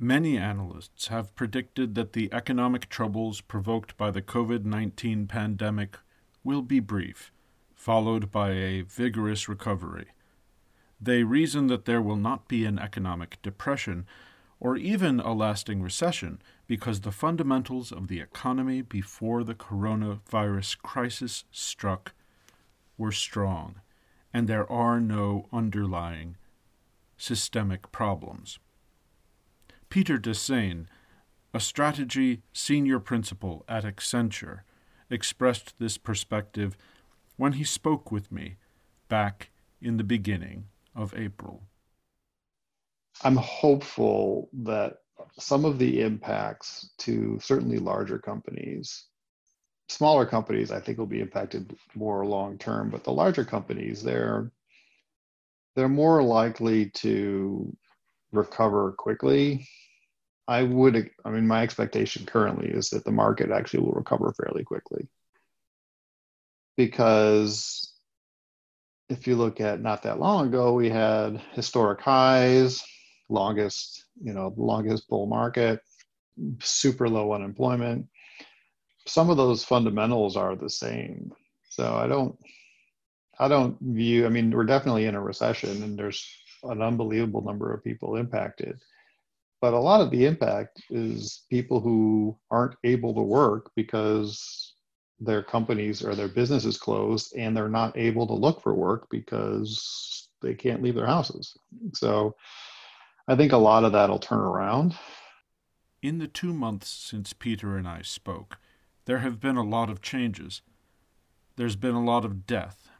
Many analysts have predicted that the economic troubles provoked by the COVID 19 pandemic will be brief, followed by a vigorous recovery. They reason that there will not be an economic depression or even a lasting recession because the fundamentals of the economy before the coronavirus crisis struck were strong, and there are no underlying systemic problems. Peter Dessain, a strategy senior principal at Accenture, expressed this perspective when he spoke with me back in the beginning of April. I'm hopeful that some of the impacts to certainly larger companies, smaller companies, I think will be impacted more long term, but the larger companies, they're they're more likely to recover quickly. I would, I mean, my expectation currently is that the market actually will recover fairly quickly. Because if you look at not that long ago, we had historic highs, longest, you know, longest bull market, super low unemployment. Some of those fundamentals are the same. So I don't, I don't view, I mean, we're definitely in a recession and there's an unbelievable number of people impacted. But a lot of the impact is people who aren't able to work because their companies or their businesses closed and they're not able to look for work because they can't leave their houses. So I think a lot of that will turn around. In the two months since Peter and I spoke, there have been a lot of changes. There's been a lot of death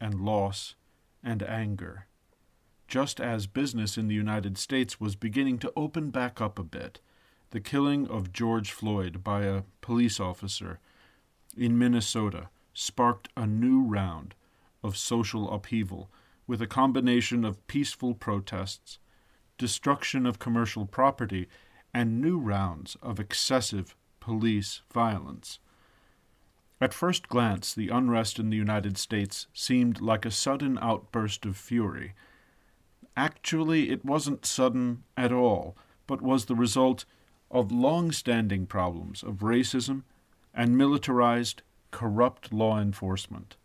and loss and anger. Just as business in the United States was beginning to open back up a bit, the killing of George Floyd by a police officer in Minnesota sparked a new round of social upheaval with a combination of peaceful protests destruction of commercial property, and new rounds of excessive police violence. At first glance, the unrest in the United States seemed like a sudden outburst of fury. Actually, it wasn't sudden at all, but was the result of long standing problems of racism and militarized, corrupt law enforcement.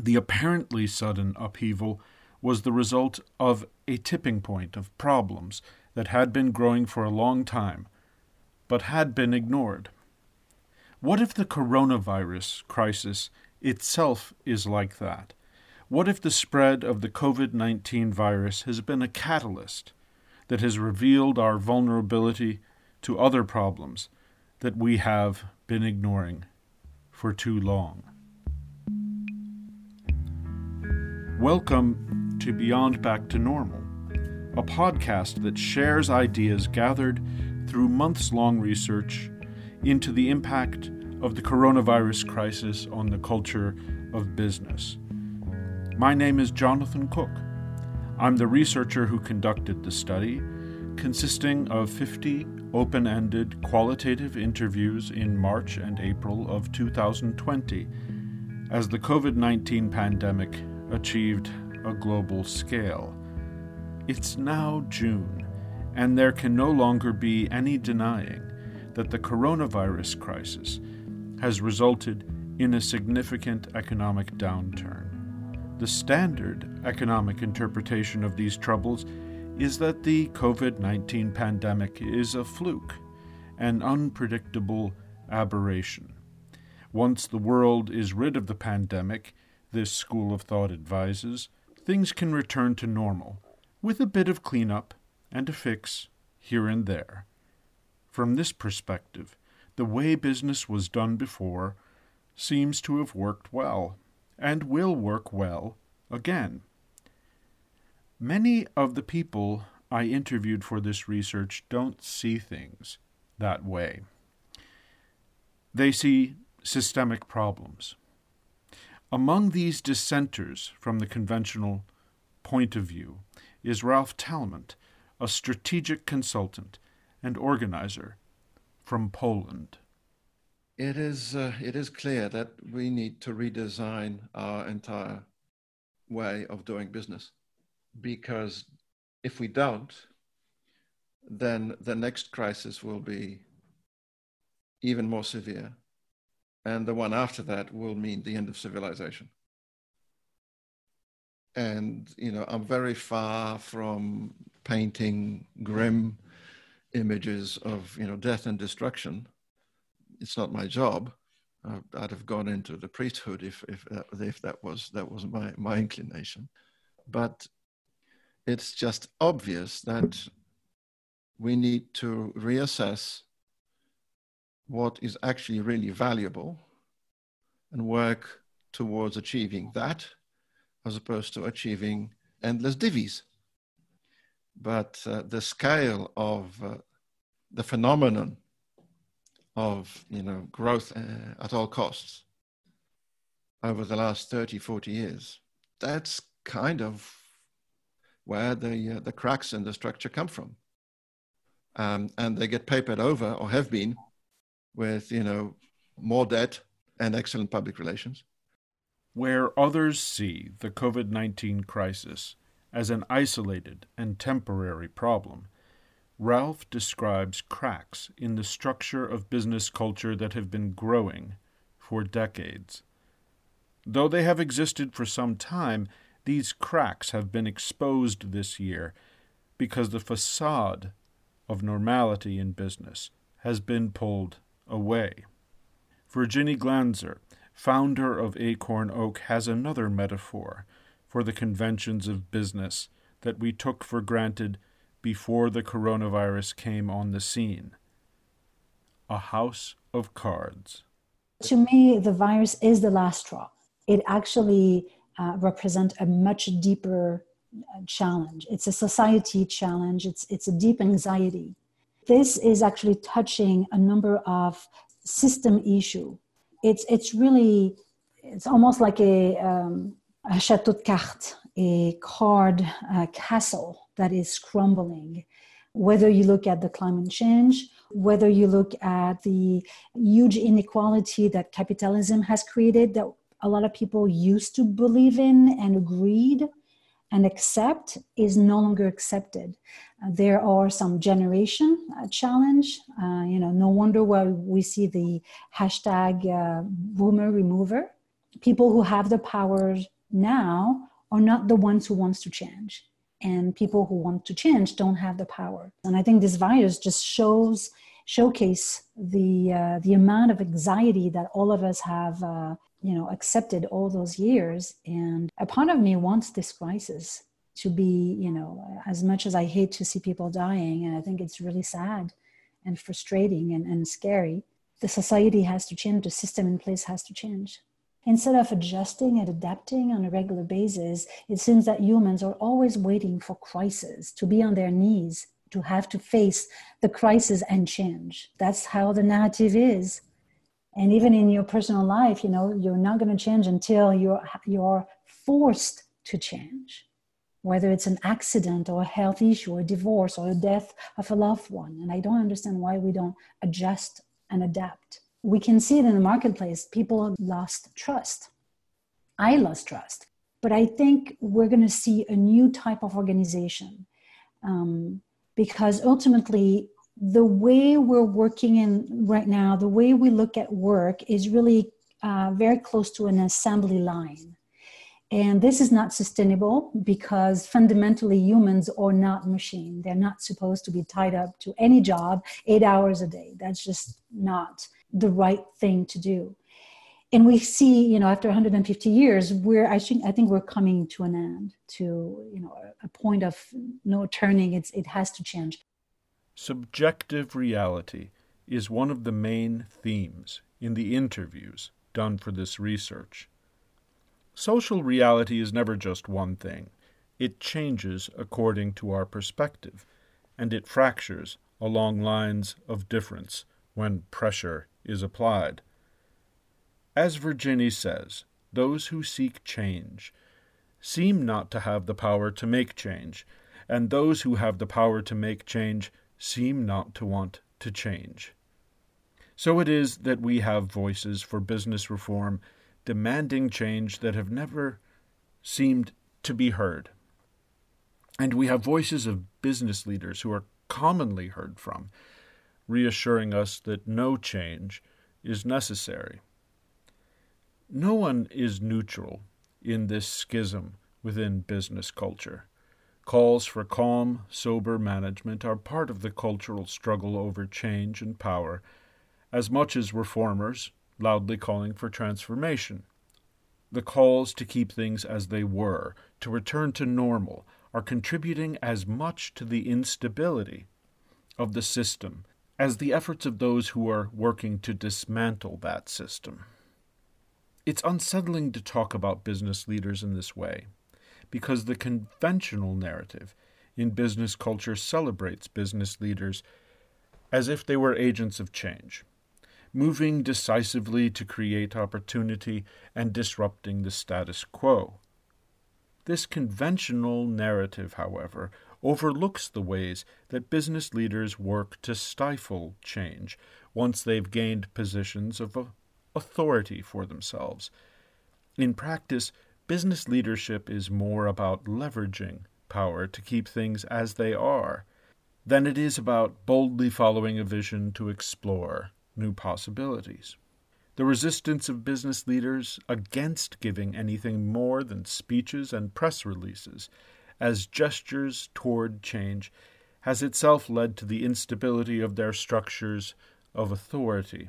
The apparently sudden upheaval was the result of a tipping point of problems that had been growing for a long time, but had been ignored. What if the coronavirus crisis itself is like that? What if the spread of the COVID 19 virus has been a catalyst that has revealed our vulnerability to other problems that we have been ignoring for too long? Welcome to Beyond Back to Normal, a podcast that shares ideas gathered through months long research into the impact of the coronavirus crisis on the culture of business. My name is Jonathan Cook. I'm the researcher who conducted the study, consisting of 50 open ended qualitative interviews in March and April of 2020, as the COVID 19 pandemic achieved a global scale. It's now June, and there can no longer be any denying that the coronavirus crisis has resulted in a significant economic downturn. The standard economic interpretation of these troubles is that the COVID 19 pandemic is a fluke, an unpredictable aberration. Once the world is rid of the pandemic, this school of thought advises, things can return to normal, with a bit of cleanup and a fix here and there. From this perspective, the way business was done before seems to have worked well, and will work well again. Many of the people I interviewed for this research don't see things that way. They see systemic problems. Among these dissenters from the conventional point of view is Ralph Talmant, a strategic consultant and organizer from Poland. It is, uh, it is clear that we need to redesign our entire way of doing business because if we don't, then the next crisis will be even more severe. And the one after that will mean the end of civilization. And, you know, I'm very far from painting grim images of, you know, death and destruction. It's not my job. I'd have gone into the priesthood if, if, that, if that was, that was my, my inclination. But it's just obvious that we need to reassess what is actually really valuable and work towards achieving that as opposed to achieving endless divvies. But uh, the scale of uh, the phenomenon of you know growth uh, at all costs over the last 30 40 years. That's kind of where the uh, the cracks in the structure come from. Um, and they get papered over or have been with you know more debt and excellent public relations. Where others see the covid-19 crisis as an isolated and temporary problem Ralph describes cracks in the structure of business culture that have been growing for decades. Though they have existed for some time, these cracks have been exposed this year because the facade of normality in business has been pulled away. Virginie Glanzer, founder of Acorn Oak, has another metaphor for the conventions of business that we took for granted before the coronavirus came on the scene. A house of cards. To me, the virus is the last straw. It actually uh, represents a much deeper uh, challenge. It's a society challenge, it's, it's a deep anxiety. This is actually touching a number of system issue. It's, it's really, it's almost like a, um, a chateau de cartes, a card uh, castle that is crumbling. Whether you look at the climate change, whether you look at the huge inequality that capitalism has created that a lot of people used to believe in and agreed and accept is no longer accepted. There are some generation uh, challenge. Uh, you know, no wonder why we see the hashtag uh, boomer remover. People who have the power now are not the ones who wants to change. And people who want to change don't have the power. And i think this virus just shows showcase the uh, the amount of anxiety that all of us have uh, you know accepted all those years. And a part of me wants this crisis to be you know as much as i hate to see people dying and i think it's really sad and frustrating and, and scary the society has to change the system in place has to change Instead of adjusting and adapting on a regular basis, it seems that humans are always waiting for crisis, to be on their knees, to have to face the crisis and change. That's how the narrative is. And even in your personal life, you know, you're not going to change until you're, you're forced to change, whether it's an accident or a health issue or a divorce or a death of a loved one. And I don't understand why we don't adjust and adapt we can see it in the marketplace. People have lost trust. I lost trust. But I think we're going to see a new type of organization um, because ultimately, the way we're working in right now, the way we look at work is really uh, very close to an assembly line. And this is not sustainable because fundamentally humans are not machine. They're not supposed to be tied up to any job eight hours a day. That's just not the right thing to do. And we see you know after 150 years we're i think i think we're coming to an end to you know a point of no turning. It's it has to change. Subjective reality is one of the main themes in the interviews done for this research. Social reality is never just one thing. It changes according to our perspective and it fractures along lines of difference when pressure is applied. As Virginie says, those who seek change seem not to have the power to make change, and those who have the power to make change seem not to want to change. So it is that we have voices for business reform demanding change that have never seemed to be heard. And we have voices of business leaders who are commonly heard from, reassuring us that no change is necessary. No one is neutral in this schism within business culture. Calls for calm, sober management are part of the cultural struggle over change and power, as much as reformers loudly calling for transformation. The calls to keep things as they were, to return to normal, are contributing as much to the instability of the system as the efforts of those who are working to dismantle that system. It's unsettling to talk about business leaders in this way because the conventional narrative in business culture celebrates business leaders as if they were agents of change, moving decisively to create opportunity and disrupting the status quo. This conventional narrative, however, overlooks the ways that business leaders work to stifle change once they've gained positions of authority for themselves. In practice, business leadership is more about leveraging power to keep things as they are than it is about boldly following a vision to explore new possibilities. The resistance of business leaders against giving anything more than speeches and press releases as gestures toward change has itself led to the instability of their structures of authority.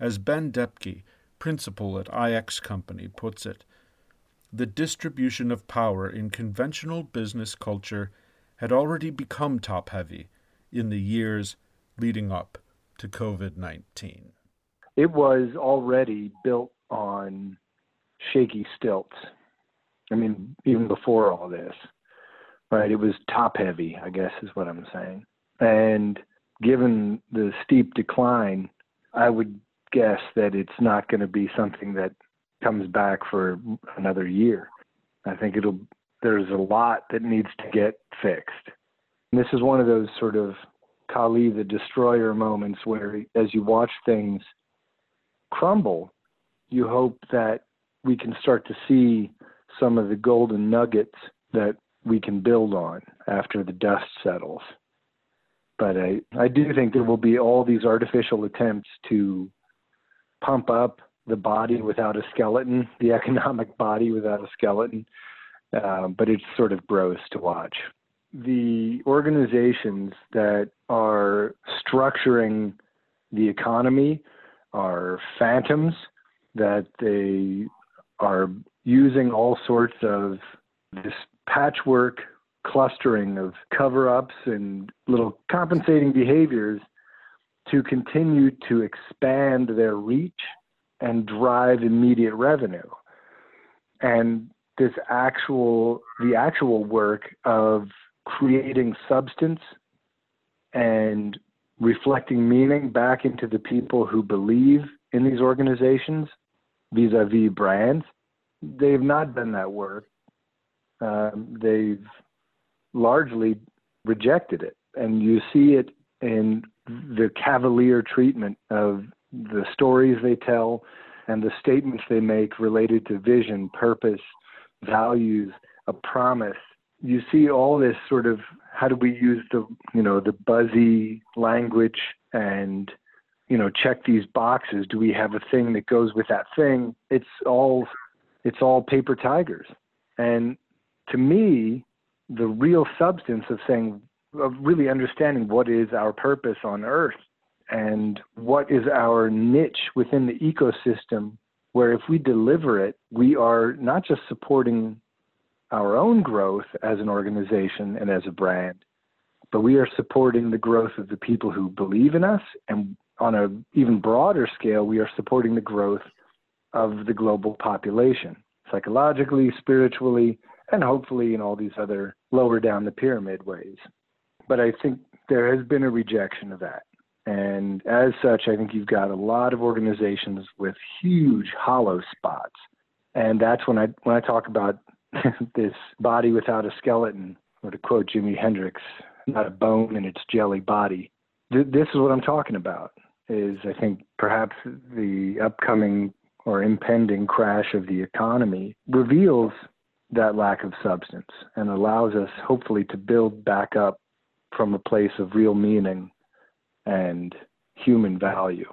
As Ben Depke, principal at IX Company, puts it, the distribution of power in conventional business culture had already become top heavy in the years leading up to COVID 19. It was already built on shaky stilts. I mean, even before all this, right? It was top heavy, I guess is what I'm saying. And given the steep decline, I would guess that it's not going to be something that comes back for another year. I think it'll there's a lot that needs to get fixed. And this is one of those sort of Kali the destroyer moments where as you watch things crumble, you hope that we can start to see some of the golden nuggets that we can build on after the dust settles. But I, I do think there will be all these artificial attempts to pump up the body without a skeleton, the economic body without a skeleton. Uh, but it's sort of gross to watch. The organizations that are structuring the economy are phantoms, that they are using all sorts of this patchwork clustering of cover ups and little compensating behaviors to continue to expand their reach and drive immediate revenue. And this actual, the actual work of creating substance and reflecting meaning back into the people who believe in these organizations vis a vis brands, they've not done that work. Um, they've largely rejected it. And you see it in the cavalier treatment of the stories they tell and the statements they make related to vision, purpose, values, a promise. You see all this sort of how do we use the you know the buzzy language and you know check these boxes do we have a thing that goes with that thing it's all it's all paper tigers and to me the real substance of saying of really understanding what is our purpose on earth and what is our niche within the ecosystem where if we deliver it, we are not just supporting our own growth as an organization and as a brand, but we are supporting the growth of the people who believe in us. And on an even broader scale, we are supporting the growth of the global population, psychologically, spiritually, and hopefully in all these other lower down the pyramid ways. But I think there has been a rejection of that. And as such, I think you've got a lot of organizations with huge hollow spots. And that's when I when I talk about this body without a skeleton, or to quote Jimi Hendrix, not a bone in its jelly body. Th- this is what I'm talking about. Is I think perhaps the upcoming or impending crash of the economy reveals that lack of substance and allows us hopefully to build back up from a place of real meaning and human value.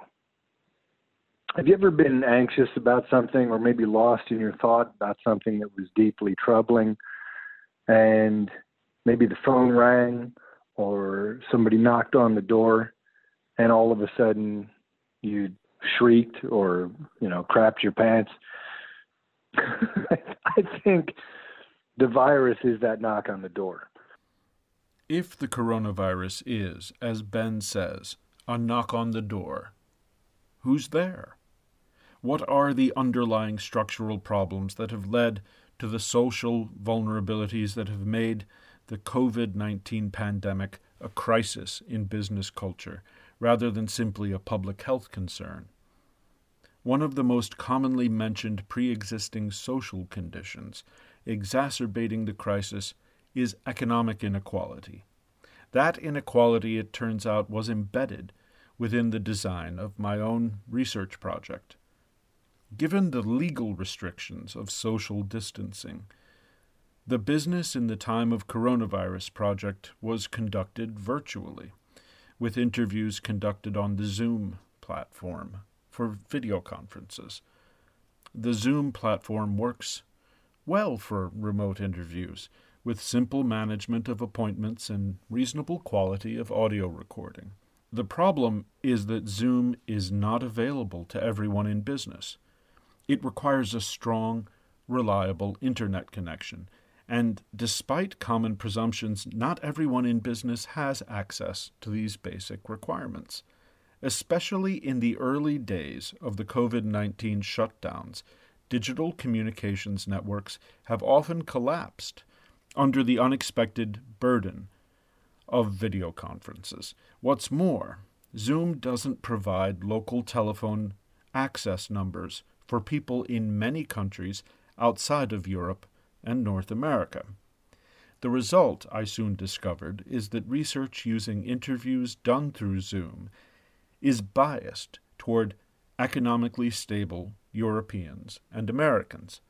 Have you ever been anxious about something or maybe lost in your thought about something that was deeply troubling and maybe the phone rang or somebody knocked on the door and all of a sudden you shrieked or you know crapped your pants i think the virus is that knock on the door if the coronavirus is as ben says a knock on the door who's there what are the underlying structural problems that have led to the social vulnerabilities that have made the COVID 19 pandemic a crisis in business culture rather than simply a public health concern. One of the most commonly mentioned pre existing social conditions exacerbating the crisis is economic inequality. That inequality, it turns out, was embedded within the design of my own research project. Given the legal restrictions of social distancing, the business in the time of coronavirus project was conducted virtually, with interviews conducted on the Zoom platform for video conferences. The Zoom platform works well for remote interviews, with simple management of appointments and reasonable quality of audio recording. The problem is that Zoom is not available to everyone in business. It requires a strong, reliable internet connection and despite common presumptions, not everyone in business has access to these basic requirements. Especially in the early days of the COVID 19 shutdowns, digital communications networks have often collapsed under the unexpected burden of video conferences. What's more, Zoom doesn't provide local telephone access numbers for people in many countries outside of Europe and North America. The result, I soon discovered, is that research using interviews done through Zoom is biased toward economically stable Europeans and Americans.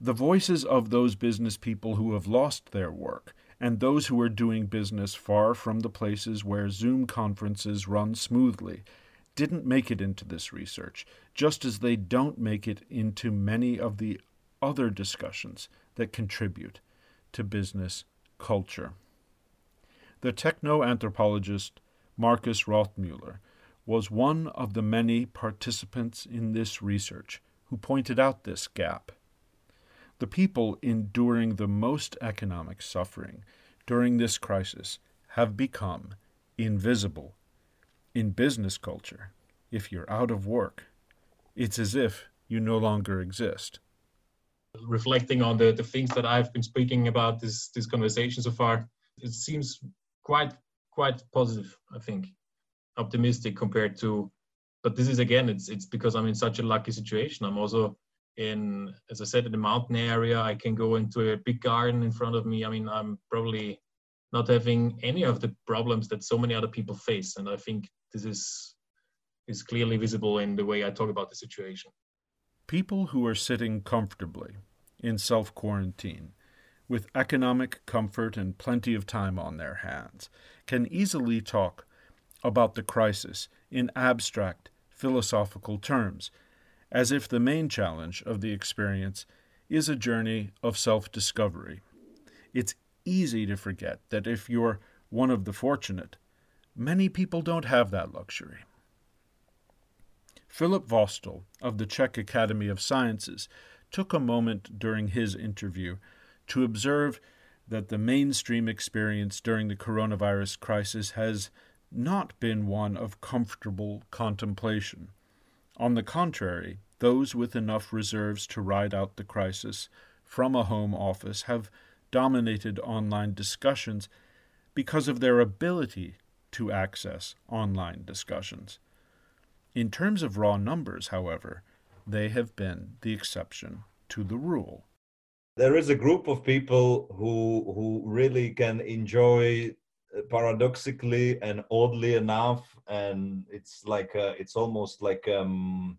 The voices of those business people who have lost their work and those who are doing business far from the places where Zoom conferences run smoothly didn't make it into this research, just as they don't make it into many of the other discussions that contribute to business culture. The techno anthropologist Marcus Rothmüller was one of the many participants in this research who pointed out this gap. The people enduring the most economic suffering during this crisis have become invisible. In business culture, if you're out of work, it's as if you no longer exist reflecting on the, the things that I've been speaking about this this conversation so far, it seems quite quite positive. I think optimistic compared to, but this is again, it's it's because I'm in such a lucky situation. I'm also in, as I said, in the mountain area. I can go into a big garden in front of me. I mean, I'm probably not having any of the problems that so many other people face, and I think this is is clearly visible in the way I talk about the situation. People who are sitting comfortably in self quarantine, with economic comfort and plenty of time on their hands, can easily talk about the crisis in abstract philosophical terms, as if the main challenge of the experience is a journey of self discovery. It's easy to forget that if you're one of the fortunate, many people don't have that luxury. Filip Vostal of the Czech Academy of Sciences took a moment during his interview to observe that the mainstream experience during the coronavirus crisis has not been one of comfortable contemplation. On the contrary, those with enough reserves to ride out the crisis from a home office have dominated online discussions because of their ability to access online discussions. In terms of raw numbers, however, they have been the exception to the rule. There is a group of people who who really can enjoy uh, paradoxically and oddly enough and it's like a, it's almost like um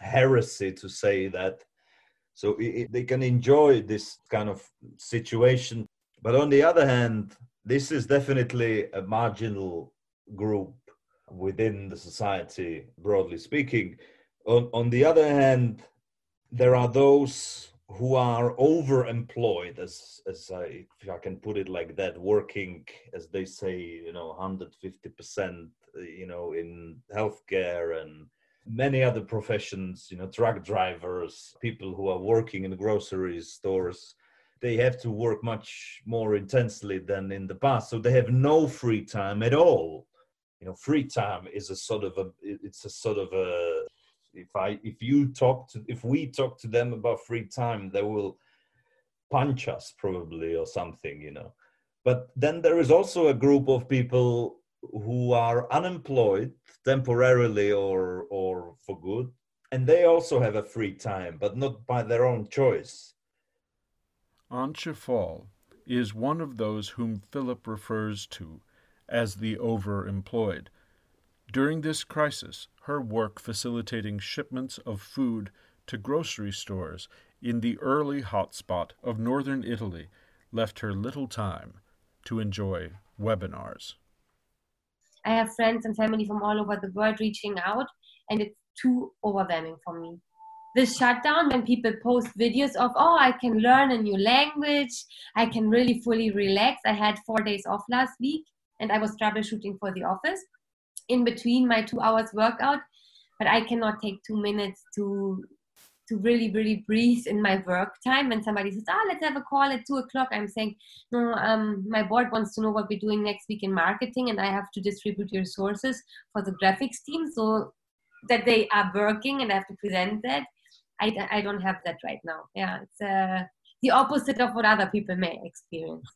heresy to say that so it, they can enjoy this kind of situation but on the other hand this is definitely a marginal group within the society, broadly speaking. On, on the other hand, there are those who are overemployed, as as I, if I can put it like that, working as they say, you know, 150 percent, you know, in healthcare and many other professions, you know, truck drivers, people who are working in grocery stores. They have to work much more intensely than in the past, so they have no free time at all. You know, free time is a sort of a, it's a sort of a if i if you talk to if we talk to them about free time they will punch us probably or something you know but then there is also a group of people who are unemployed temporarily or or for good and they also have a free time but not by their own choice Antje is one of those whom Filip refers to as the overemployed. During this crisis, her work facilitating shipments of food to grocery stores in the early hotspot of northern Italy left her little time to enjoy webinars. I have friends and family from all over the world reaching out, and it's too overwhelming for me. This shutdown, when people post videos of, oh, I can learn a new language, I can really fully relax. I had four days off last week, and I was troubleshooting for the office in between my two hours workout but i cannot take two minutes to to really really breathe in my work time. When somebody says ah let's have a call at two o'clock i'm saying no um, my board wants to know what we're doing next week in marketing and i have to distribute your resources for the graphics team so that they are working and i have to present that. I, I don't have that right now. Yeah it's uh, the opposite of what other people may experience.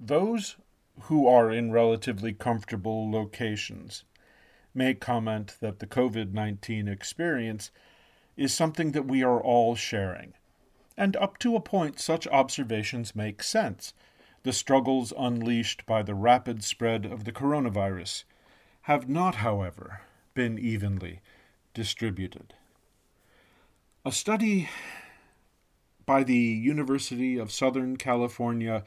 Those who are in relatively comfortable locations may comment that the COVID 19 experience is something that we are all sharing. And up to a point, such observations make sense. The struggles unleashed by the rapid spread of the coronavirus have not, however, been evenly distributed. A study by the University of Southern California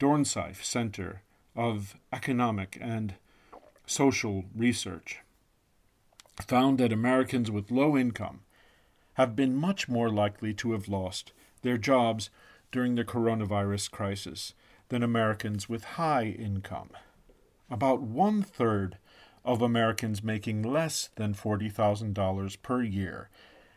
Dornsife Center of Economic and Social Research found that Americans with low income have been much more likely to have lost their jobs during the coronavirus crisis than Americans with high income. About one third of Americans making less than $40,000 per year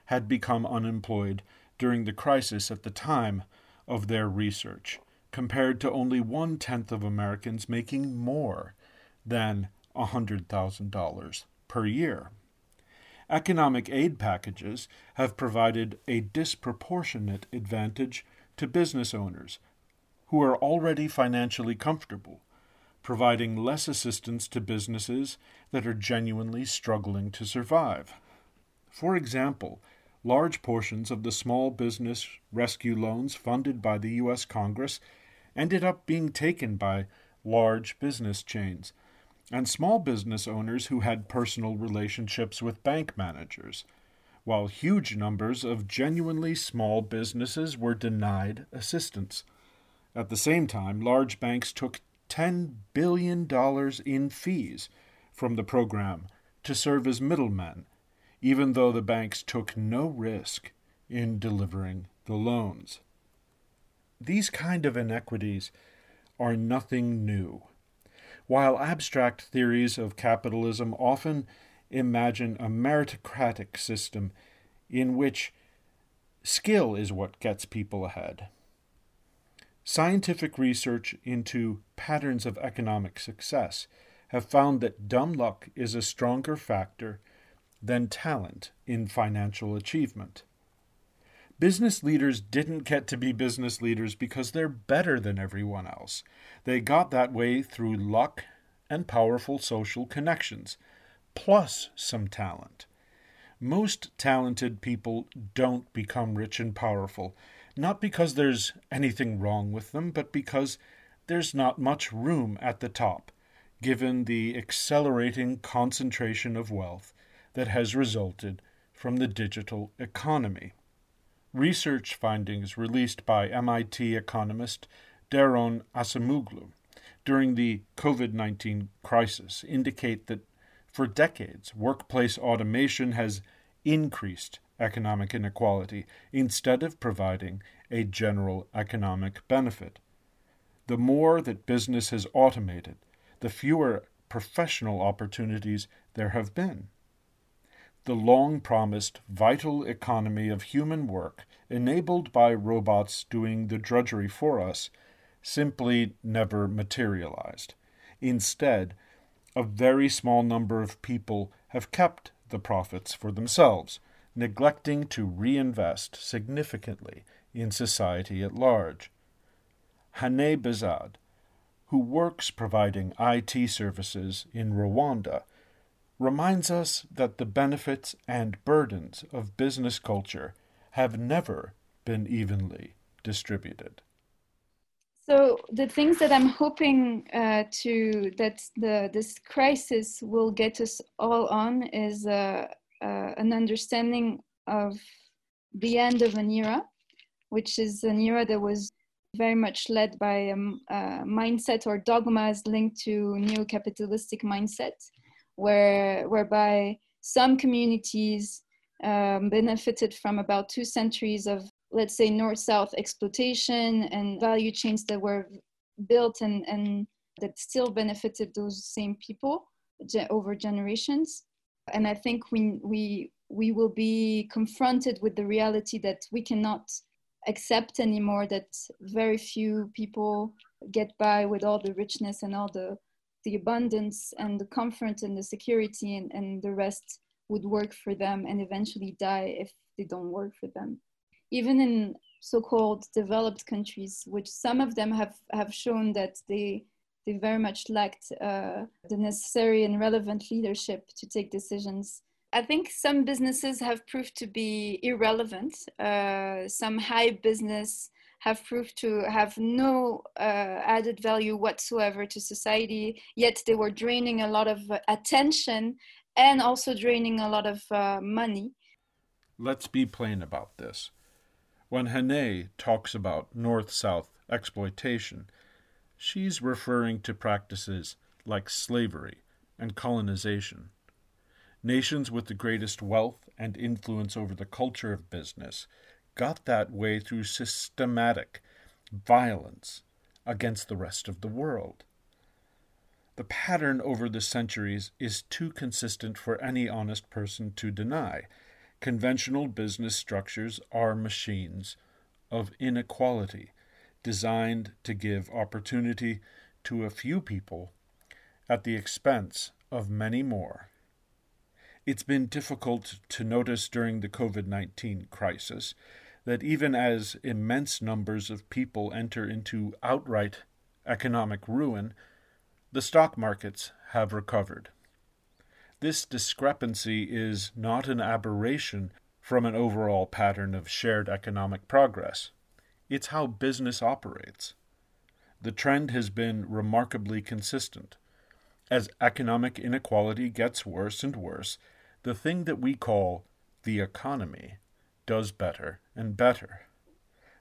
had become unemployed during the crisis at the time of their research, compared to only one tenth of Americans making more than $100,000 per year. Economic aid packages have provided a disproportionate advantage to business owners who are already financially comfortable, providing less assistance to businesses that are genuinely struggling to survive. For example, large portions of the small business rescue loans funded by the U.S. Congress ended up being taken by large business chains and small business owners who had personal relationships with bank managers, while huge numbers of genuinely small businesses were denied assistance. At the same time, large banks took $10 billion in fees from the program to serve as middlemen, even though the banks took no risk in delivering the loans. These kind of inequities are nothing new. While abstract theories of capitalism often imagine a meritocratic system in which skill is what gets people ahead. Scientific research into patterns of economic success have found that dumb luck is a stronger factor than talent in financial achievement. Business leaders didn't get to be business leaders because they're better than everyone else. They got that way through luck and powerful social connections, plus some talent. Most talented people don't become rich and powerful, not because there's anything wrong with them, but because there's not much room at the top, given the accelerating concentration of wealth that has resulted from the digital economy. Research findings released by MIT economist Daron Acemoglu during the COVID 19 crisis indicate that for decades, workplace automation has increased economic inequality instead of providing a general economic benefit. The more that business has automated, the fewer professional opportunities there have been. The long promised vital economy of human work, enabled by robots doing the drudgery for us, simply never materialized. Instead, a very small number of people have kept the profits for themselves, neglecting to reinvest significantly in society at large. Hane Bezad, who works providing IT services in Rwanda, reminds us that the benefits and burdens of business culture have never been evenly distributed. So the things that I'm hoping uh, to that the this crisis will get us all on is uh, uh, an understanding of the end of an era, which is an era that was very much led by a, a mindset or dogmas linked to neo-capitalistic mindset, where whereby some communities um, benefited from about two centuries of let's say north-south exploitation and value chains that were built and, and that still benefited those same people over generations. And i think we, we we will be confronted with the reality that we cannot accept anymore that very few people get by with all the richness and all the the abundance and the comfort and the security and, and the rest would work for them and eventually die if they don't work for them even in so-called developed countries, which some of them have, have shown that they they very much lacked uh, the necessary and relevant leadership to take decisions. I think some businesses have proved to be irrelevant. Uh, some high business have proved to have no uh, added value whatsoever to society, yet they were draining a lot of attention and also draining a lot of uh, money. Let's be plain about this. When Hane talks about North South exploitation, she's referring to practices like slavery and colonization. Nations with the greatest wealth and influence over the culture of business got that way through systematic violence against the rest of the world. The pattern over the centuries is too consistent for any honest person to deny, Conventional business structures are machines of inequality designed to give opportunity to a few people at the expense of many more. It's been difficult to notice during the COVID 19 crisis that even as immense numbers of people enter into outright economic ruin, the stock markets have recovered. This discrepancy is not an aberration from an overall pattern of shared economic progress. It's how business operates. The trend has been remarkably consistent. As economic inequality gets worse and worse, the thing that we call the economy does better and better.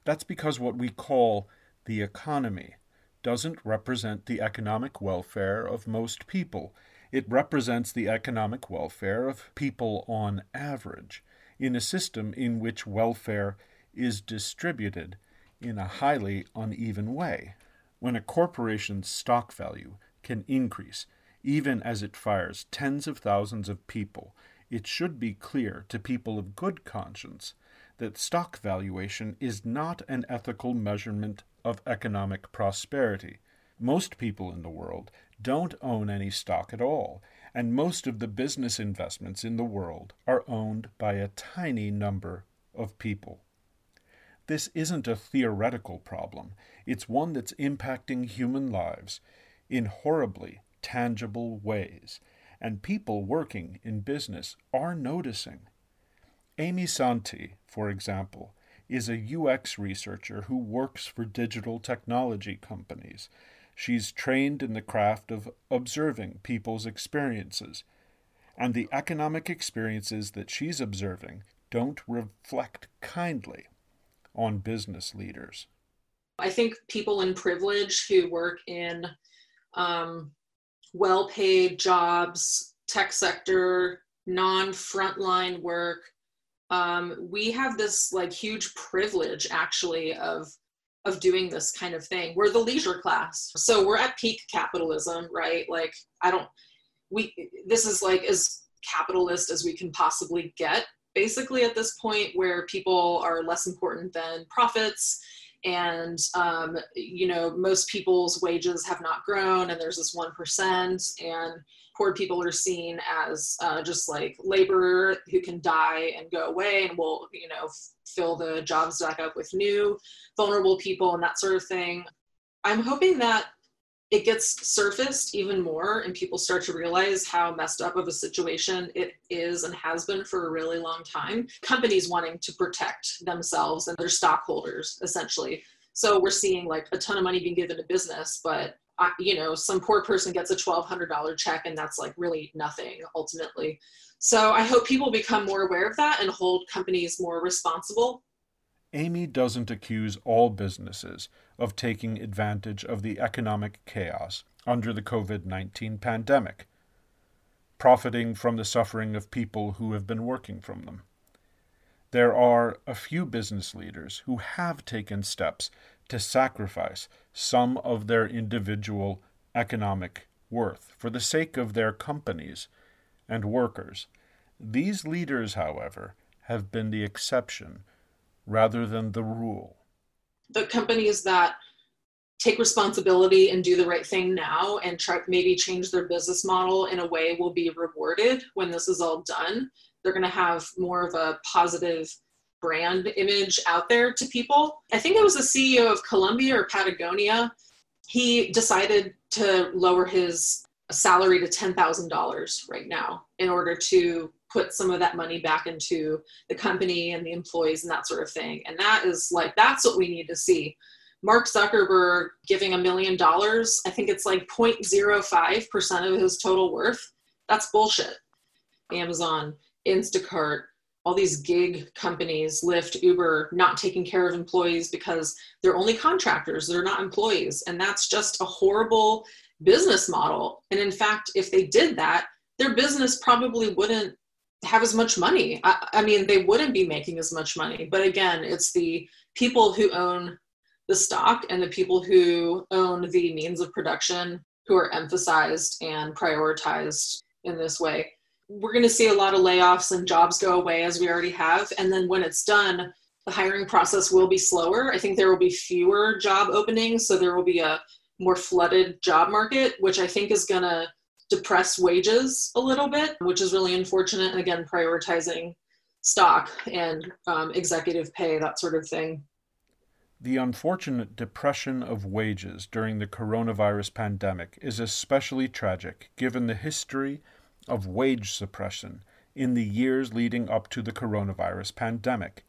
That's because what we call the economy doesn't represent the economic welfare of most people. It represents the economic welfare of people on average in a system in which welfare is distributed in a highly uneven way. When a corporation's stock value can increase even as it fires tens of thousands of people, it should be clear to people of good conscience that stock valuation is not an ethical measurement of economic prosperity. Most people in the world don't own any stock at all, and most of the business investments in the world are owned by a tiny number of people. This isn't a theoretical problem, it's one that's impacting human lives in horribly tangible ways, and people working in business are noticing. Amy Santi, for example, is a UX researcher who works for digital technology companies She's trained in the craft of observing people's experiences, and the economic experiences that she's observing don't reflect kindly on business leaders. I think people in privilege who work in um, well paid jobs, tech sector, non frontline work. Um, we have this like huge privilege actually of of doing this kind of thing. We're the leisure class. So we're at peak capitalism, right? Like I don't we this is like as capitalist as we can possibly get basically at this point where people are less important than profits and um, you know most people's wages have not grown and there's this 1% and poor people are seen as uh, just like labor who can die and go away and will you know fill the jobs back up with new vulnerable people and that sort of thing. I'm hoping that it gets surfaced even more and people start to realize how messed up of a situation it is and has been for a really long time. Companies wanting to protect themselves and their stockholders essentially. So we're seeing like a ton of money being given to business but uh, you know some poor person gets a $1200 check and that's like really nothing ultimately. So i hope people become more aware of that and hold companies more responsible Amy doesn't accuse all businesses of taking advantage of the economic chaos under the COVID 19 pandemic, profiting from the suffering of people who have been working from them. There are a few business leaders who have taken steps to sacrifice some of their individual economic worth for the sake of their companies and workers. These leaders, however, have been the exception rather than the rule. The companies that take responsibility and do the right thing now and try maybe change their business model in a way will be rewarded when this is all done. They're going to have more of a positive brand image out there to people. I think it was the CEO of Columbia or Patagonia. He decided to lower his salary to $10,000 right now in order to put some of that money back into the company and the employees and that sort of thing. And that is like, that's what we need to see. Mark Zuckerberg giving a million dollars, I think it's like 0.05% of his total worth. That's bullshit. Amazon, Instacart, all these gig companies, Lyft, Uber, not taking care of employees because they're only contractors, they're not employees. And that's just a horrible business model. And in fact, if they did that, their business probably wouldn't have as much money. I, I, mean, they wouldn't be making as much money. But again, it's the people who own the stock and the people who own the means of production who are emphasized and prioritized in this way. We're going to see a lot of layoffs and jobs go away as we already have. And then when it's done, the hiring process will be slower. I think there will be fewer job openings. So there will be a more flooded job market, which I think is going to depress wages a little bit, which is really unfortunate. And again, prioritizing stock and um, executive pay, that sort of thing. The unfortunate depression of wages during the coronavirus pandemic is especially tragic given the history of wage suppression in the years leading up to the coronavirus pandemic.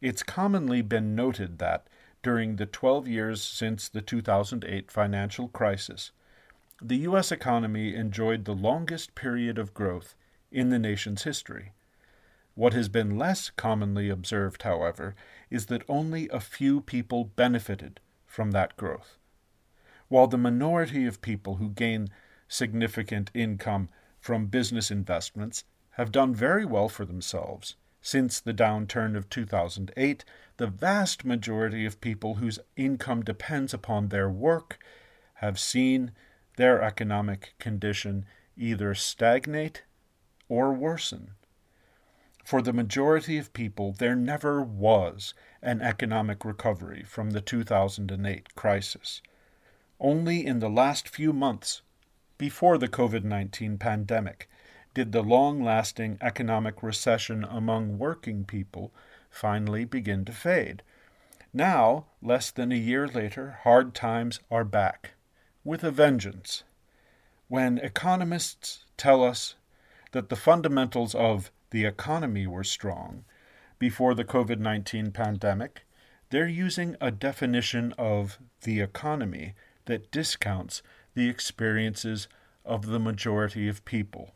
It's commonly been noted that during the 12 years since the 2008 financial crisis, the U.S. economy enjoyed the longest period of growth in the nation's history. What has been less commonly observed, however, is that only a few people benefited from that growth. While the minority of people who gain significant income from business investments have done very well for themselves since the downturn of 2008, the vast majority of people whose income depends upon their work have seen their economic condition either stagnate or worsen. For the majority of people, there never was an economic recovery from the 2008 crisis. Only in the last few months, before the COVID 19 pandemic, did the long lasting economic recession among working people finally begin to fade. Now, less than a year later, hard times are back with a vengeance. When economists tell us that the fundamentals of the economy were strong before the COVID 19 pandemic, they're using a definition of the economy that discounts the experiences of the majority of people.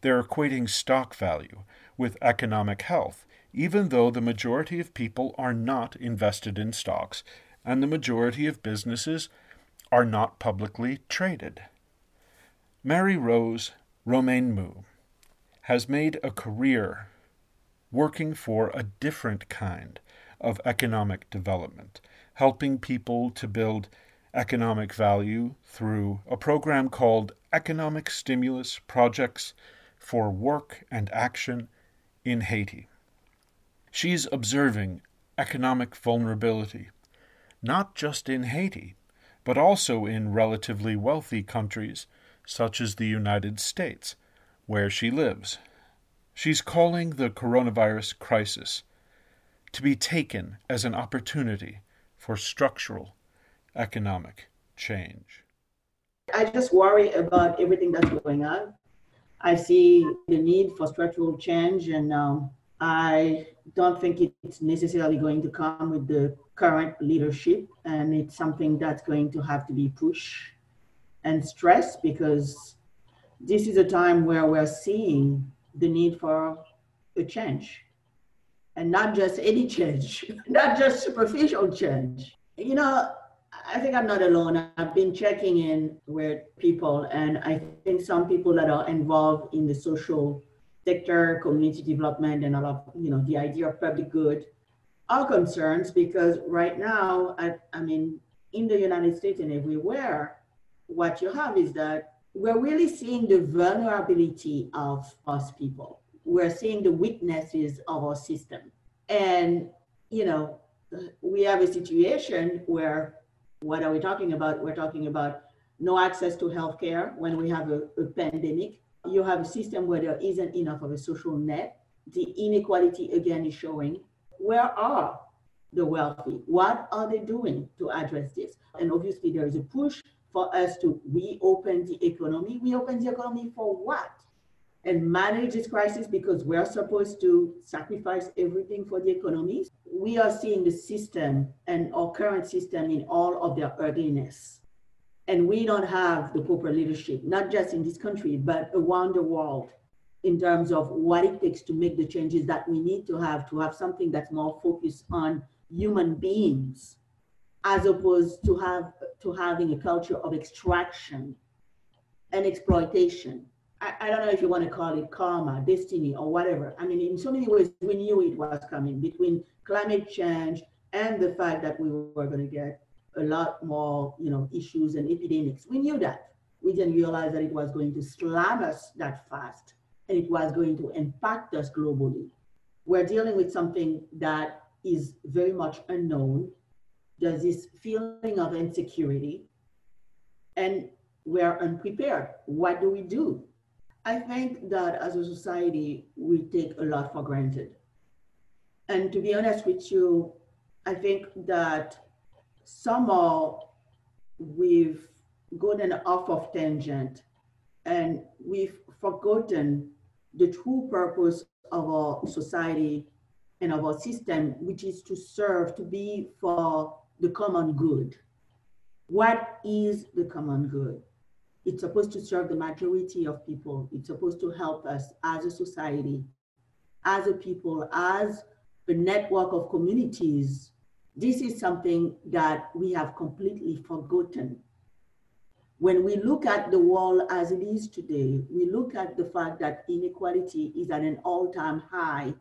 They're equating stock value with economic health, even though the majority of people are not invested in stocks and the majority of businesses are not publicly traded. Mary Rose Romain Mu has made a career working for a different kind of economic development, helping people to build economic value through a program called Economic Stimulus Projects for Work and Action in Haiti. She's observing economic vulnerability, not just in Haiti, but also in relatively wealthy countries such as the United States, where she lives. She's calling the coronavirus crisis to be taken as an opportunity for structural economic change. I just worry about everything that's going on. I see the need for structural change, and um, I don't think it's necessarily going to come with the current leadership, and it's something that's going to have to be pushed and stressed because this is a time where we're seeing the need for a change and not just any change, not just superficial change. You know, I think I'm not alone. I've been checking in with people, and I think some people that are involved in the social sector, community development, and all of you know the idea of public good are concerns because right now, I, I mean, in the United States and everywhere, what you have is that we're really seeing the vulnerability of us people. We're seeing the weaknesses of our system. And, you know, we have a situation where what are we talking about? We're talking about no access to healthcare when we have a, a pandemic. You have a system where there isn't enough of a social net. The inequality again is showing. Where are the wealthy? What are they doing to address this? And obviously, there is a push for us to reopen the economy. We open the economy for what? And manage this crisis because we're supposed to sacrifice everything for the economy. We are seeing the system and our current system in all of their ugliness. And we don't have the proper leadership, not just in this country, but around the world in terms of what it takes to make the changes that we need to have to have something that's more focused on human beings as opposed to have to having a culture of extraction and exploitation. I, I, don't know if you want to call it karma, destiny, or whatever. I mean, in so many ways, we knew it was coming between climate change and the fact that we were going to get a lot more, you know, issues and epidemics. We knew that. We didn't realize that it was going to slam us that fast and it was going to impact us globally. We're dealing with something that is very much unknown there's this feeling of insecurity and we're unprepared. What do we do? I think that as a society, we take a lot for granted. And to be honest with you, I think that somehow we've gotten off of tangent and we've forgotten the true purpose of our society and of our system, which is to serve, to be for the common good. What is the common good? It's supposed to serve the majority of people. It's supposed to help us as a society, as a people, as a network of communities. This is something that we have completely forgotten. When we look at the world as it is today, we look at the fact that inequality is at an all time high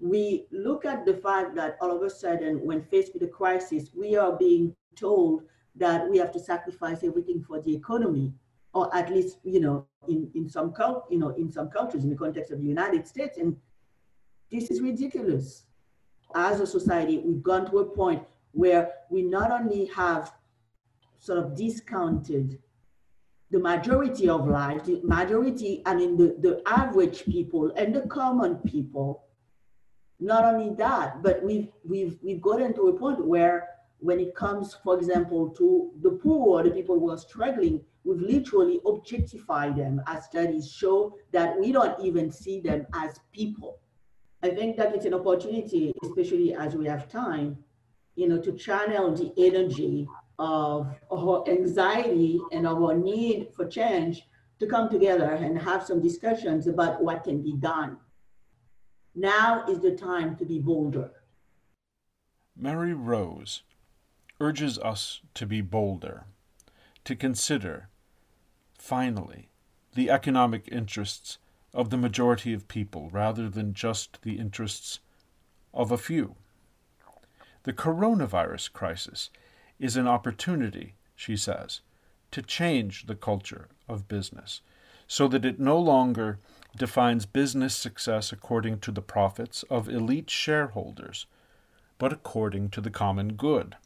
we look at the fact that all of a sudden, when faced with a crisis, we are being told that we have to sacrifice everything for the economy, or at least, you know, in, in some you know, in some countries, in the context of the United States. And this is ridiculous. As a society, we've gone to a point where we not only have sort of discounted the majority of life, the majority, I mean, the, the average people and the common people not only that, but we've we've we've gotten to a point where when it comes, for example, to the poor, the people who are struggling, we've literally objectified them as studies show that we don't even see them as people. I think that it's an opportunity, especially as we have time, you know, to channel the energy of our anxiety and our need for change to come together and have some discussions about what can be done now is the time to be bolder. Mary Rose urges us to be bolder, to consider, finally, the economic interests of the majority of people rather than just the interests of a few. The coronavirus crisis is an opportunity, she says, to change the culture of business so that it no longer defines business success according to the profits of elite shareholders, but according to the common good.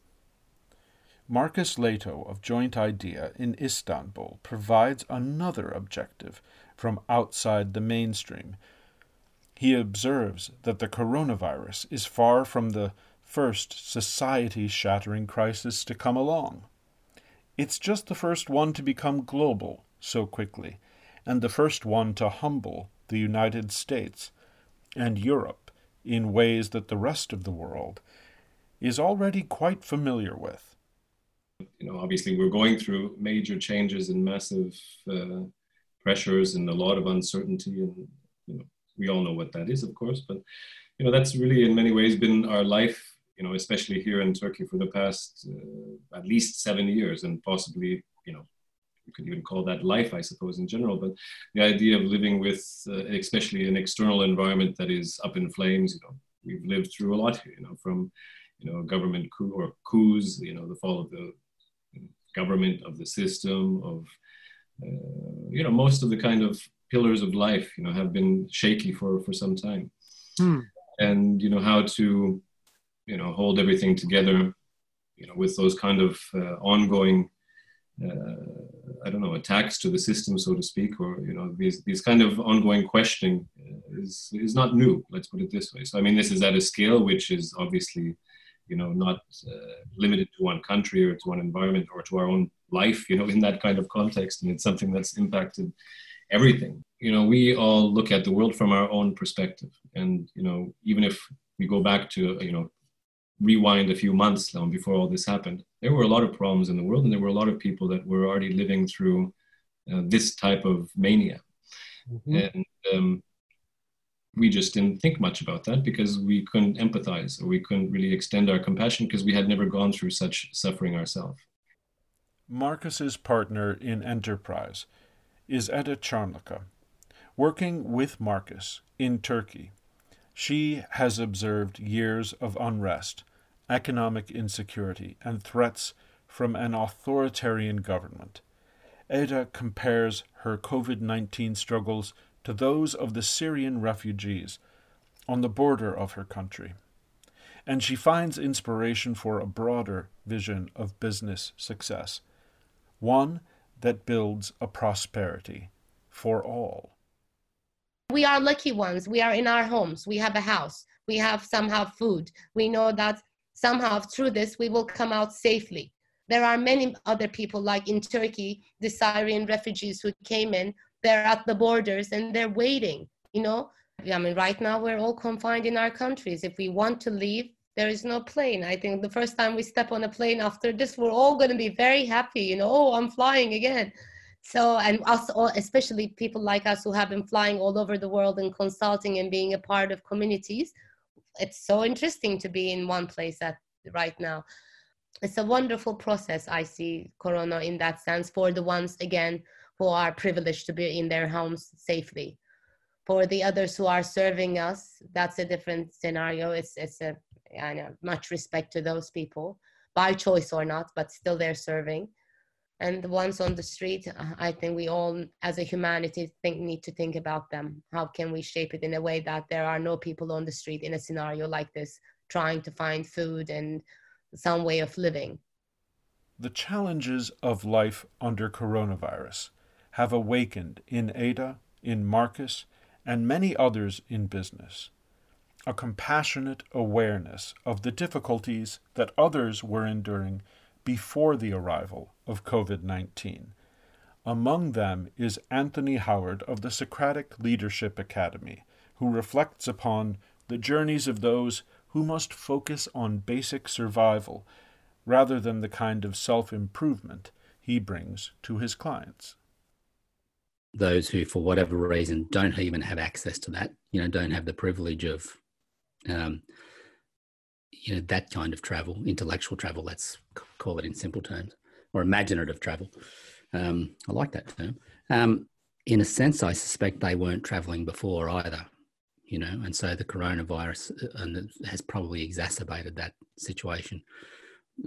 Marcus Lehto of Joint Idea in Istanbul provides another objective from outside the mainstream. He observes that the coronavirus is far from the first society shattering crisis to come along. It's just the first one to become global so quickly, and the first one to humble the United States and Europe in ways that the rest of the world is already quite familiar with. You know, obviously, we're going through major changes and massive uh, pressures and a lot of uncertainty, and you know, we all know what that is, of course. But you know, that's really in many ways been our life. You know, especially here in Turkey for the past uh, at least seven years, and possibly you know you could even call that life, I suppose, in general. But the idea of living with, uh, especially an external environment that is up in flames, you know, we've lived through a lot here, you know, from, you know, government coup or coups, you know, the fall of the government, of the system, of, you know, most of the kind of pillars of life, you know, have been shaky for, for some time. Hmm. And, you know, how to, you know, hold everything together, you know, with those kind of uh, ongoing uh, I don't know, attacks to the system, so to speak, or you know, these these kind of ongoing questioning uh, is is not new. Let's put it this way. So I mean, this is at a scale which is obviously, you know, not uh, limited to one country or to one environment or to our own life. You know, in that kind of context, and it's something that's impacted everything. You know, we all look at the world from our own perspective, and you know, even if we go back to you know rewind a few months now before all this happened, there were a lot of problems in the world, and there were a lot of people that were already living through uh, this type of mania. Mm-hmm. And um, we just didn't think much about that because we couldn't empathize or we couldn't really extend our compassion because we had never gone through such suffering ourselves. Marcus's partner in enterprise is Eda Charnlaka, working with Marcus in Turkey she has observed years of unrest, economic insecurity, and threats from an authoritarian government. Eda compares her COVID 19 struggles to those of the Syrian refugees on the border of her country. And she finds inspiration for a broader vision of business success, one that builds a prosperity for all we are lucky ones. We are in our homes. We have a house. We have somehow food. We know that somehow through this we will come out safely. There are many other people, like in Turkey, the Syrian refugees who came in, they're at the borders and they're waiting, you know. I mean, right now we're all confined in our countries. If we want to leave, there is no plane. I think the first time we step on a plane after this, we're all going to be very happy, you know, oh, I'm flying again. So, and us, all, especially people like us who have been flying all over the world and consulting and being a part of communities, it's so interesting to be in one place at right now. It's a wonderful process. I see Corona in that sense for the ones again who are privileged to be in their homes safely. For the others who are serving us, that's a different scenario. It's it's a I know uh, much respect to those people by choice or not, but still they're serving. And the ones on the street uh, i think we all as a humanity think need to think about them. How can we shape it in a way that there are no people on the street in a scenario like this trying to find food and some way of living? The challenges of life under coronavirus have awakened in Ada, in Marcus, and many others in business a compassionate awareness of the difficulties that others were enduring before the arrival of COVID 19. Among them is Anthony Howard of the Socratic Leadership Academy, who reflects upon the journeys of those who must focus on basic survival rather than the kind of self improvement he brings to his clients. Those who, for whatever reason, don't even have access to that, you know, don't have the privilege of um, you know that kind of travel, intellectual travel. Let's call it in simple terms. or imaginative travel. Um, I like that term. Um, in a sense, I suspect they weren't traveling before either, you know, and so the coronavirus uh, has probably exacerbated that situation.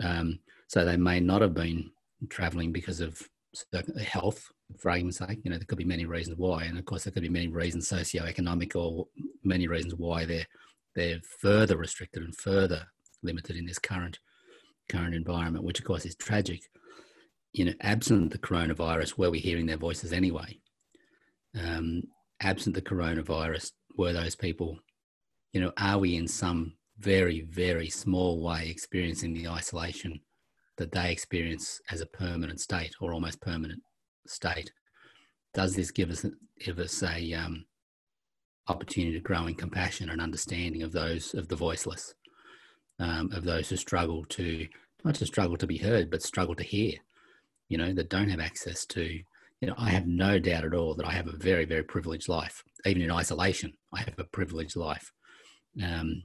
Um, so they may not have been traveling because of health, for argument's sake. You know, there could be many reasons why, and of course, there could be many reasons, socio-economic, or many reasons why they're they're further restricted and further limited in this current current environment, which of course is tragic. You know, absent the coronavirus, were we hearing their voices anyway? Um, absent the coronavirus, were those people, you know, are we in some very, very small way experiencing the isolation that they experience as a permanent state or almost permanent state? Does this give us give us a um, opportunity to grow in compassion and understanding of those of the voiceless, um, of those who struggle to not just struggle to be heard, but struggle to hear? You know, that don't have access to. You know, I have no doubt at all that I have a very, very privileged life. Even in isolation, I have a privileged life. Um,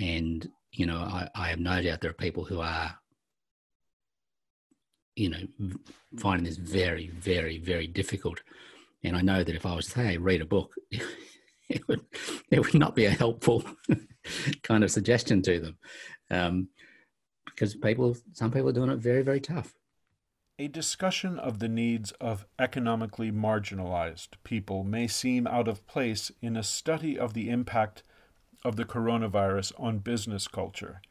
and you know, I, I have no doubt there are people who are you know, finding this very, very, very difficult. And I know that if I was to say, read a book, it would, it would not be a helpful kind of suggestion to them. Um, because people, some people are doing it very, very tough. A discussion of the needs of economically marginalized people may seem out of place in a study of the impact of the coronavirus on business culture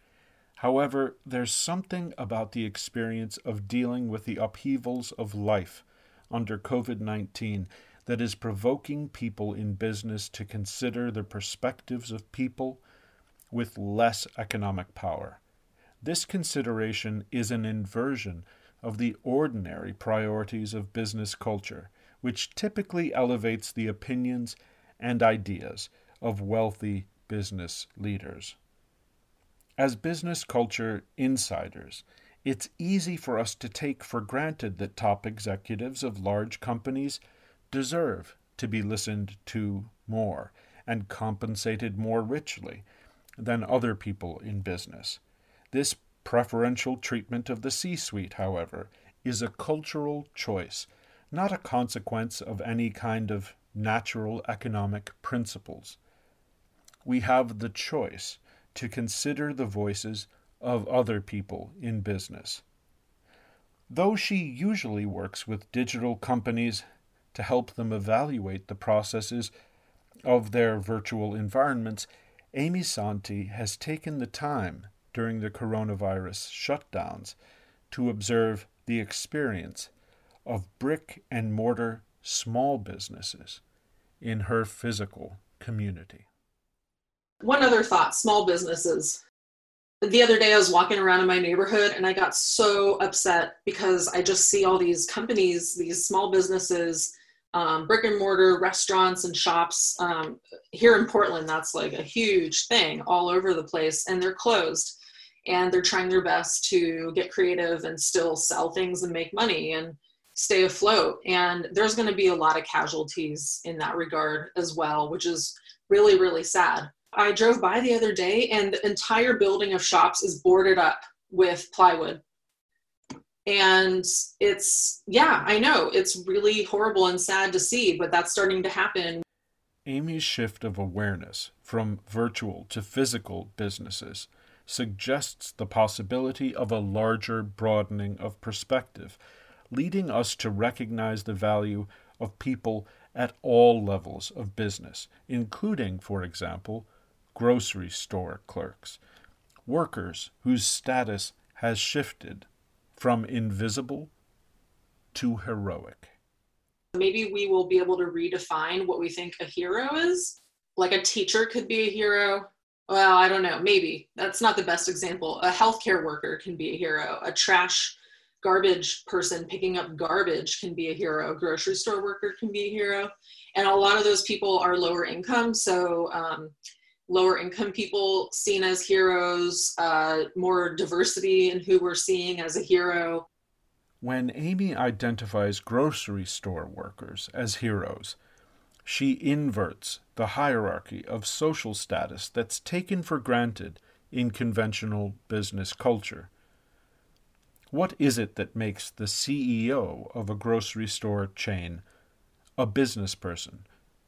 However, there's something about the experience of dealing with the upheavals of life under COVID 19 that is provoking people in business to consider the perspectives of people with less economic power. This consideration is an inversion of the ordinary priorities of business culture, which typically elevates the opinions and ideas of wealthy business leaders. As business culture insiders, it's easy for us to take for granted that top executives of large companies deserve to be listened to more and compensated more richly than other people in business. This preferential treatment of the C suite, however, is a cultural choice, not a consequence of any kind of natural economic principles. We have the choice to consider the voices of other people in business. Though she usually works with digital companies to help them evaluate the processes of their virtual environments, Amy Santi has taken the time during the coronavirus shutdowns to observe the experience of brick and mortar small businesses in her physical community. One other thought small businesses. The other day, I was walking around in my neighborhood and I got so upset because I just see all these companies, these small businesses, um, brick and mortar restaurants and shops. Um, here in Portland, that's like a huge thing all over the place, and they're closed. And they're trying their best to get creative and still sell things and make money and stay afloat. And there's going to be a lot of casualties in that regard as well, which is really, really sad. I drove by the other day and the entire building of shops is boarded up with plywood. And it's, yeah, I know it's really horrible and sad to see, but that's starting to happen. Amy's shift of awareness from virtual to physical businesses suggests the possibility of a larger broadening of perspective, leading us to recognize the value of people at all levels of business, including, for example, grocery store clerks, workers whose status has shifted from invisible to heroic. Maybe we will be able to redefine what we think a hero is. Like a teacher could be a hero. Well, I don't know, maybe. That's not the best example. A healthcare worker can be a hero. A trash garbage person picking up garbage can be a hero. A grocery store worker can be a hero. And a lot of those people are lower income. So um, lower income people seen as heroes, uh, more diversity in who we're seeing as a hero. When Amy identifies grocery store workers as heroes, she inverts the hierarchy of social status that's taken for granted in conventional business culture. What is it that makes the CEO of a grocery store chain a business person,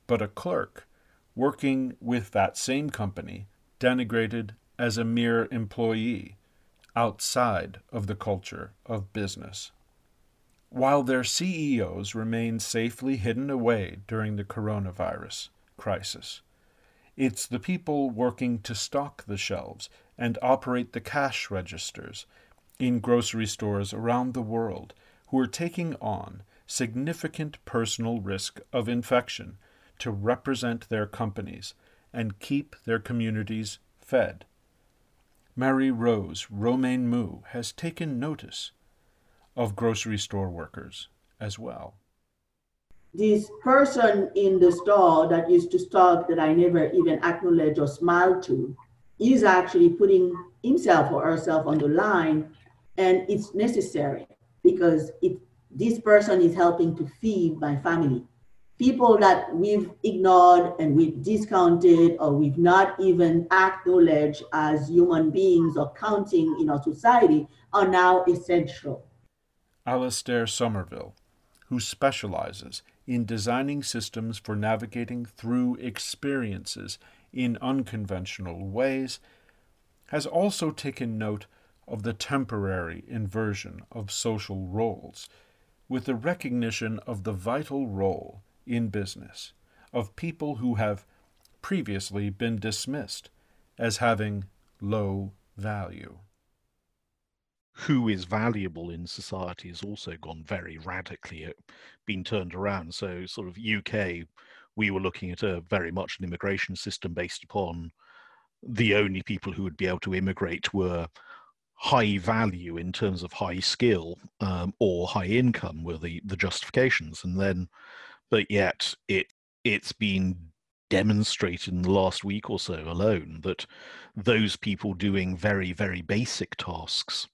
but a clerk working with that same company denigrated as a mere employee outside of the culture of business? While their CEOs remain safely hidden away during the coronavirus crisis, it's the people working to stock the shelves and operate the cash registers in grocery stores around the world who are taking on significant personal risk of infection to represent their companies and keep their communities fed. Marie Rose Romain Mu has taken notice of grocery store workers as well. This person in the store that used to stock that I never even acknowledge or smile to is actually putting himself or herself on the line, and it's necessary because it this person is helping to feed my family. People that we've ignored and we've discounted or we've not even acknowledged as human beings or counting in our society are now essential. Alastair Somerville, who specializes in designing systems for navigating through experiences in unconventional ways, has also taken note of the temporary inversion of social roles with the recognition of the vital role in business of people who have previously been dismissed as having low value who is valuable in society has also gone very radically, uh, been turned around. So, sort of UK, we were looking at a very much an immigration system based upon the only people who would be able to immigrate were high value in terms of high skill um, or high income were the the justifications, and then, but yet it it's been demonstrated in the last week or so alone that those people doing very very basic tasks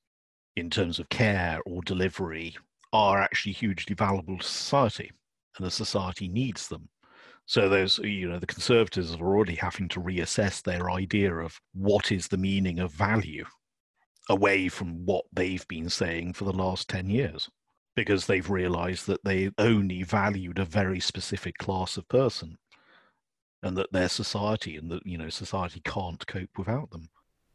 in terms of care or delivery are actually hugely valuable to society and the society needs them. So those you know the conservatives are already having to reassess their idea of what is the meaning of value away from what they've been saying for the last 10 years because they've realized that they only valued a very specific class of person and that their society and that you know society can't cope without them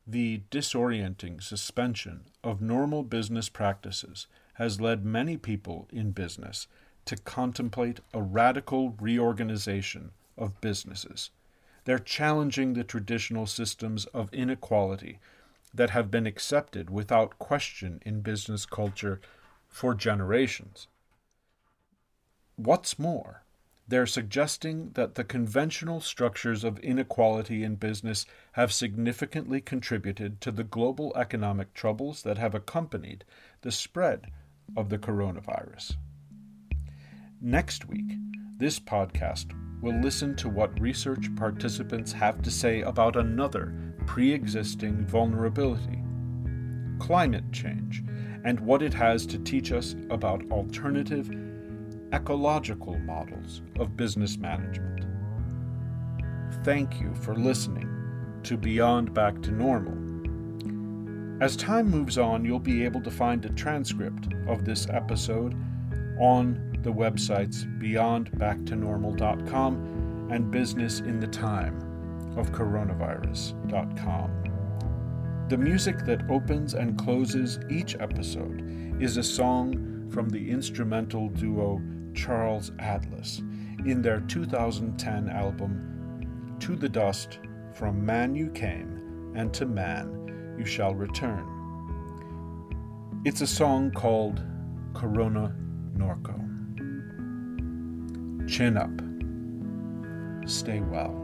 the disorienting suspension of normal business practices has led many people in business to contemplate a radical reorganization of businesses. They're challenging the traditional systems of inequality that have been accepted without question in business culture for generations. What's more, they're suggesting that the conventional structures of inequality in business have significantly contributed to the global economic troubles that have accompanied the spread of the coronavirus. Next week, this podcast will listen to what research participants have to say about another pre existing vulnerability climate change and what it has to teach us about alternative ecological models of business management. Thank you for listening to Beyond Back to Normal. As time moves on, you'll be able to find a transcript of this episode on the websites beyondbacktonormal.com and businessinthetime of coronavirus.com. The music that opens and closes each episode is a song from the instrumental duo Charles Atlas in their 2010 album To the Dust From Man You Came and to Man You Shall Return. It's a song called Corona Norco. Chin up. Stay well.